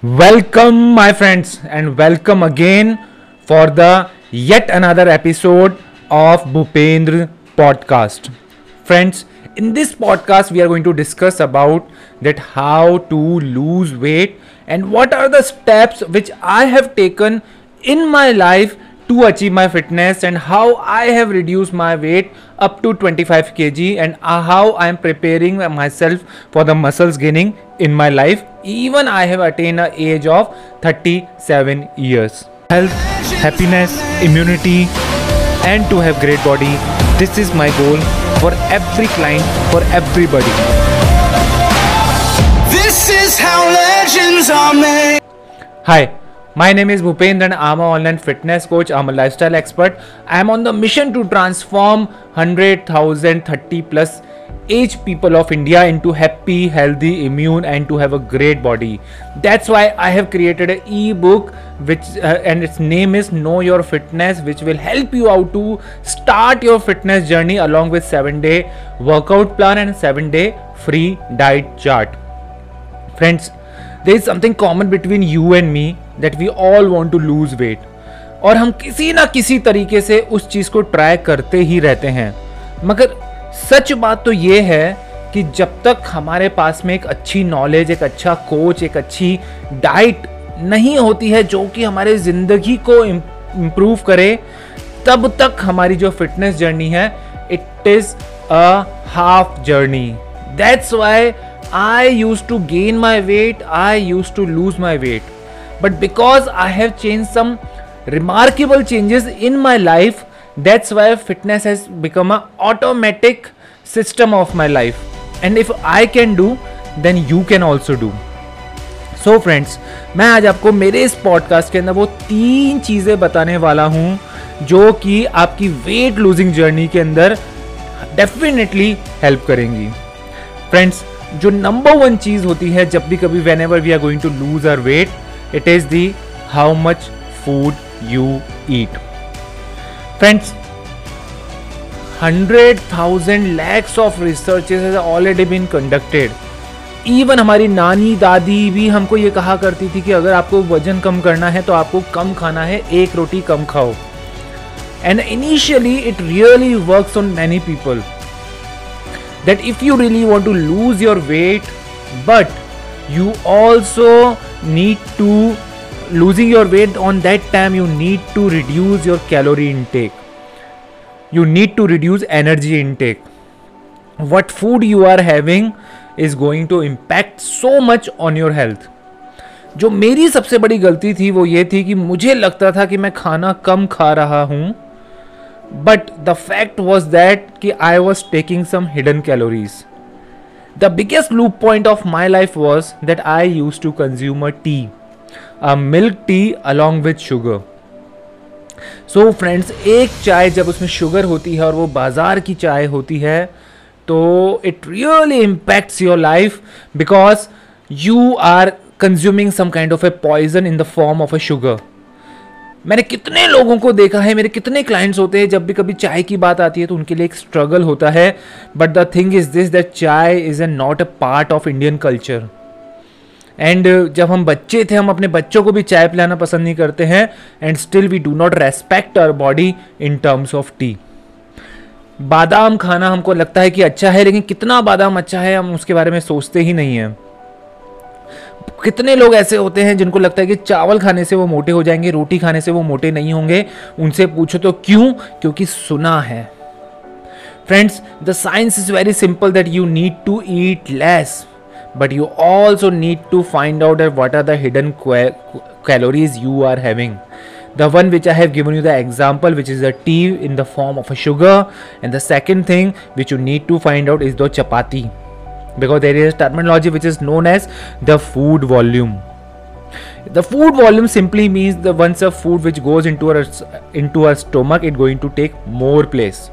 Welcome, my friends, and welcome again for the yet another episode of Bhupendra podcast. Friends, in this podcast, we are going to discuss about that how to lose weight and what are the steps which I have taken in my life to achieve my fitness and how I have reduced my weight up to 25 kg and uh, how I am preparing myself for the muscles gaining in my life. Even I have attained a age of 37 years. Health happiness immunity and to have great body. This is my goal for every client for everybody. This is how legends are made. Hi, my name is Bhupendra and I'm an online fitness coach. I'm a lifestyle expert. I'm on the mission to transform 100,000, 30 plus age people of India into happy, healthy, immune, and to have a great body. That's why I have created an ebook, which uh, and its name is Know Your Fitness, which will help you out to start your fitness journey along with seven day workout plan and seven day free diet chart. Friends, there is something common between you and me that we all want to lose weight और हम किसी ना किसी तरीके से उस चीज़ को try करते ही रहते हैं। मगर सच बात तो ये है कि जब तक हमारे पास में एक अच्छी नॉलेज एक अच्छा कोच एक अच्छी डाइट नहीं होती है, जो कि हमारे ज़िंदगी को इम्प्रूव करे, तब तक हमारी जो फिटनेस जर्नी है it is a half journey that's why I use to gain my weight I use to lose my weight. But because I have change some remarkable changes in my life that's why fitness has become a automatic system of my life and if I can do then you can also do so friends मैं आज आपको मेरे इस podcast के अंदर वो तीन चीज़ें बताने वाला हूँ, जो कि आपकी वेट लूजिंग जर्नी के अंदर डेफिनेटली हेल्प करेंगी। फ्रेंड्स जो नंबर वन चीज़ होती है जब भी कभी whenever we are going to lose our weight it is the how much food you eat friends hundred thousand lakhs of researches already been conducted even हमारी नानी, दादी भी हमको ये कहा करती थी कि अगर आपको वज़न कम करना है तो आपको कम खाना है, एक रोटी कम खाओ। And initially it really work on many people that if you really want to lose your weight but you also need to losing your weight on that time you need to reduce your calorie intake you need to reduce energy intake what food you are having is going to impact so much on your health जो मेरी सबसे बड़ी गलती थी वो ये थी कि मुझे लगता था कि मैं खाना कम खा रहा हूँ but the fact was that ki I was taking some hidden calories. The biggest loop point of my life was that I used to consume a tea, a milk tea along sugar. So friends एक चाय जब उसमें sugar होती है और वो बाज़ार की चाय होती है तो it really impacts your life because you are consuming some kind of a poison in the form of a sugar मैंने कितने लोगों को देखा है, मेरे कितने क्लाइंट्स होते हैं, जब भी कभी चाय की बात आती है तो उनके लिए एक स्ट्रगल होता है। But the thing is this that chai is a not a part of Indian culture and जब हम बच्चे थे, हम अपने बच्चों को भी चाय पिलाना पसंद नहीं करते हैं and still we do not respect our body in terms of tea बादाम खाना हमको लगता है कि अच्छा है, लेकिन कितना बादाम अच्छा है, हम उसके बारे में सोचते ही नहीं हैं। कितने लोग ऐसे होते हैं जिनको लगता है कि चावल खाने से वो मोटे हो जाएँगे, रोटी खाने से वो मोटे नहीं होंगे? उनसे पूछो तो क्यों? क्योंकि सुना है। Friends the science is very simple that you need to eat less but you also need to find out that what are the hidden calories you are having the one which I have given you the example which is a tea in the form of a sugar and the second thing which you need to find out is the chapati because there is a terminology which is known as the food volume. The food volume simply means the once a food which goes into our into our stomach it going to take more place.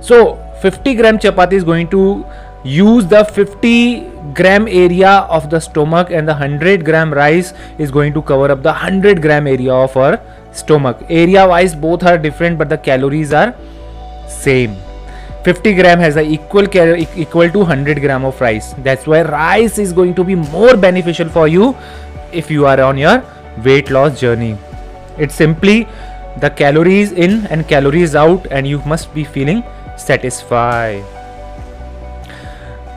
So 50 gram chapati is going to use the 50 gram area of the stomach and the 100 gram rice is going to cover up the 100 gram area of our stomach. Area wise both are different but the calories are same 50 gram has a equal equal to 100 gram of rice that's why rice is going to be more beneficial for you if you are on your weight loss journey. It's simply the calories in and calories out, and you must be feeling satisfied.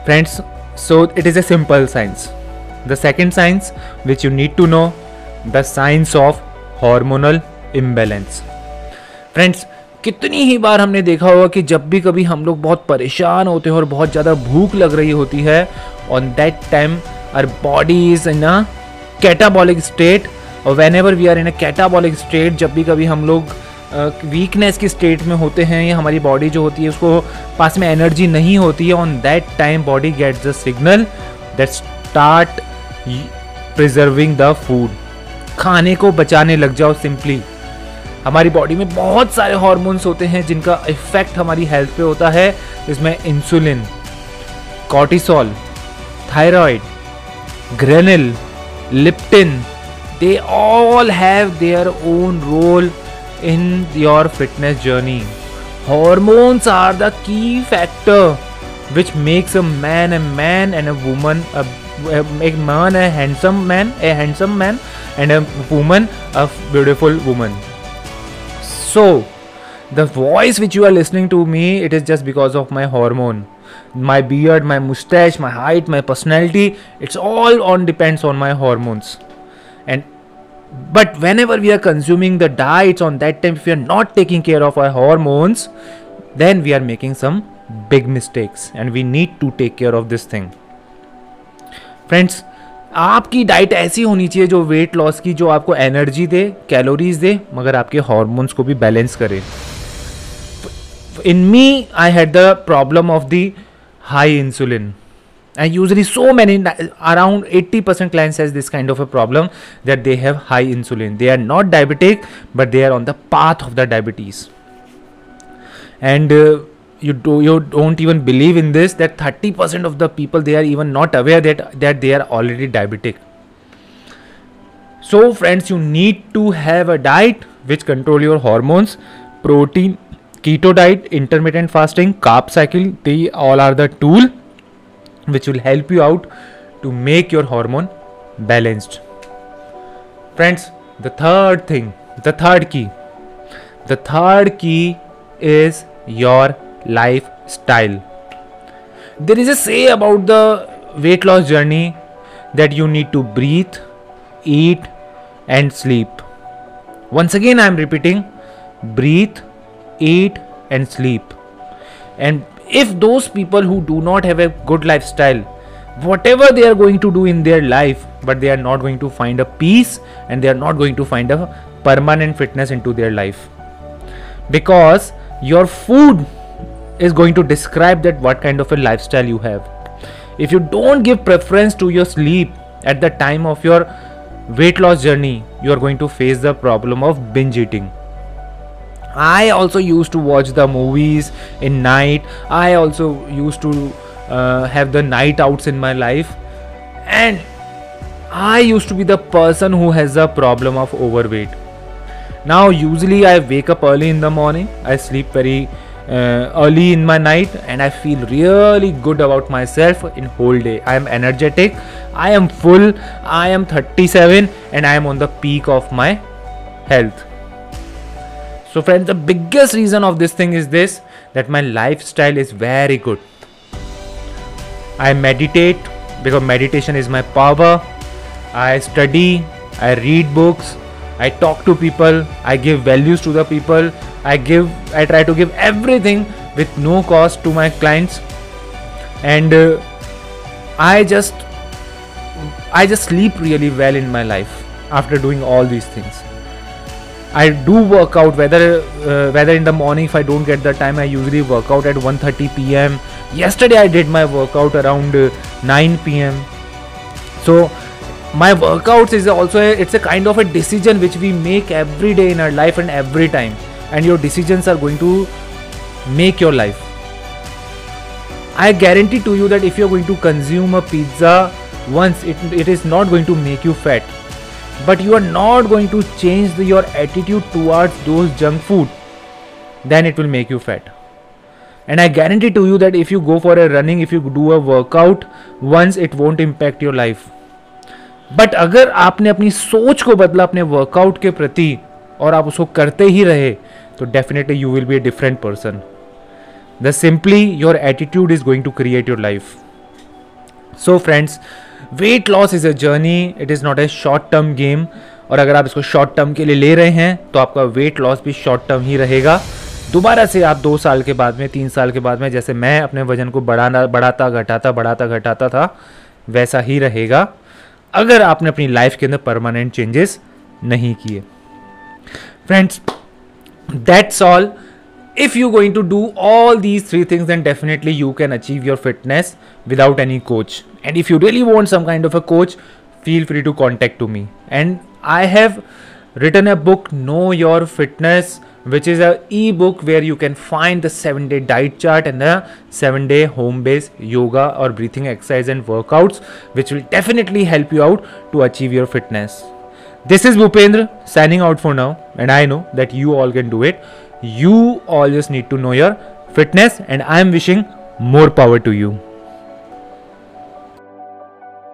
Friends, so it is a simple science. The second science which you need to know the science of hormonal imbalance. Friends, कितनी ही बार हमने देखा होगा कि जब भी कभी हम लोग बहुत परेशान होते हैं और बहुत ज़्यादा भूख लग रही होती है on that time our body is in a catabolic state और whenever we are in a catabolic state जब भी कभी हम लोग वीकनेस की स्टेट में होते हैं या हमारी बॉडी जो होती है, उसको पास में एनर्जी नहीं होती है on that time body gets the signal that start preserving the food खाने को बचाने लग जाओ सिंपली हमारी बॉडी में बहुत सारे हॉर्मोन्स होते हैं जिनका इफ़ेक्ट हमारी हेल्थ पे होता है। इसमें insulin cortisol thyroid ghrelin leptin they all have their own role in your fitness journey hormones are the key factor which makes a man a man and a woman एक man a handsome man a handsome man and a woman a beautiful woman So, the voice which you are listening to me, it is just because of my hormone. My beard, my mustache, my height, my personality, it's all on depends on my hormones. And but whenever we are consuming the diets on that time, if we are not taking care of our hormones, then we are making some big mistakes and we need to take care of this thing. Friends, आपकी diet ऐसी होनी चाहिए जो weight loss की, जो आपको energy दे calories दे, मगर आपके हॉर्मोन्स को भी बैलेंस करे। In me I had the problem of the high insulin and usually so many around eighty percent client has this kind of a problem that they have high insulin they are not diabetic but they are on the path of the diabetes and you do you don't even believe in this that 30% of the people they are even not aware that that they are already diabetic so friends you need to have a diet which control your hormones protein keto diet intermittent fasting carb cycle they all are the tool which will help you out to make your hormone balanced. Friends, the third thing, the third key, the third key is your lifestyle. There is a say about the weight loss journey that you need to breathe, eat, and sleep. Once again, I am repeating breathe, eat, and sleep. And if those people who do not have a good lifestyle whatever they are going to do in their life but they are not going to find a peace and they are not going to find a permanent fitness into their life because your food is going to describe that what kind of a lifestyle you have if you don't give preference to your sleep at the time of your weight loss journey you are going to face the problem of binge eating I also used to watch the movies in night. I also used to uh, have the night outs in my life, and I used to be the person who has a problem of overweight. Now, usually, I wake up early in the morning. I sleep very uh, early in my night, and I feel really good about myself in whole day. I am energetic. I am full. I am 37, and I am on the peak of my health so friends, the biggest reason of this thing is this that my lifestyle is very good. I meditate because meditation is my power. I study, I read books, I talk to people, I give values to the people, I give I try to give everything with no cost to my clients and uh, I just I just sleep really well in my life after doing all these things. I do work out whether uh, whether in the morning if I don't get the time I usually work out at 1:30 p.m. Yesterday I did my workout around uh, 9 p.m. So my workouts is also a, it's a kind of a decision which we make every day in our life and every time. And your decisions are going to make your life. I guarantee to you that if you're going to consume a pizza once it, it is not going to make you fat. But you are not going to change the, your attitude towards those junk food then it will make you fat. And i guarantee to you that if you go for a running if you do a workout once it won't impact your life but अगर आपने अपनी सोच को बदला अपने workout के प्रति और आप उसको करते ही रहे तो definitely you will be a different person the simply your attitude is going to create your life so friends weight loss is a journey it is not a short term game और अगर आप इसको short term के लिए ले रहे हैं तो आपका वेट लॉस भी शॉर्ट टर्म ही रहेगा। दोबारा से आप दो साल के बाद में, तीन साल के बाद में, जैसे मैं अपने वज़न को बढ़ाना, बढ़ाता, घटाता बढ़ाता, घटाता था, वैसा ही रहेगा। अगर आपने अपनी लाइफ के अंदर परमानेंट चेंजेस नहीं किए। Friends that's all if you going to do all these three things and definitely you can achieve your fitness without any coach and if you really want some kind of a coach feel free to contact to me and I have written a book know your fitness which is a ebook where you can find the 7 day diet chart and the 7 day home based yoga or breathing exercise and workouts which will definitely help you out to achieve your fitness this is Bhupendra signing out for now and I know that you all can do it you all just need to know your fitness and I am wishing more power to you.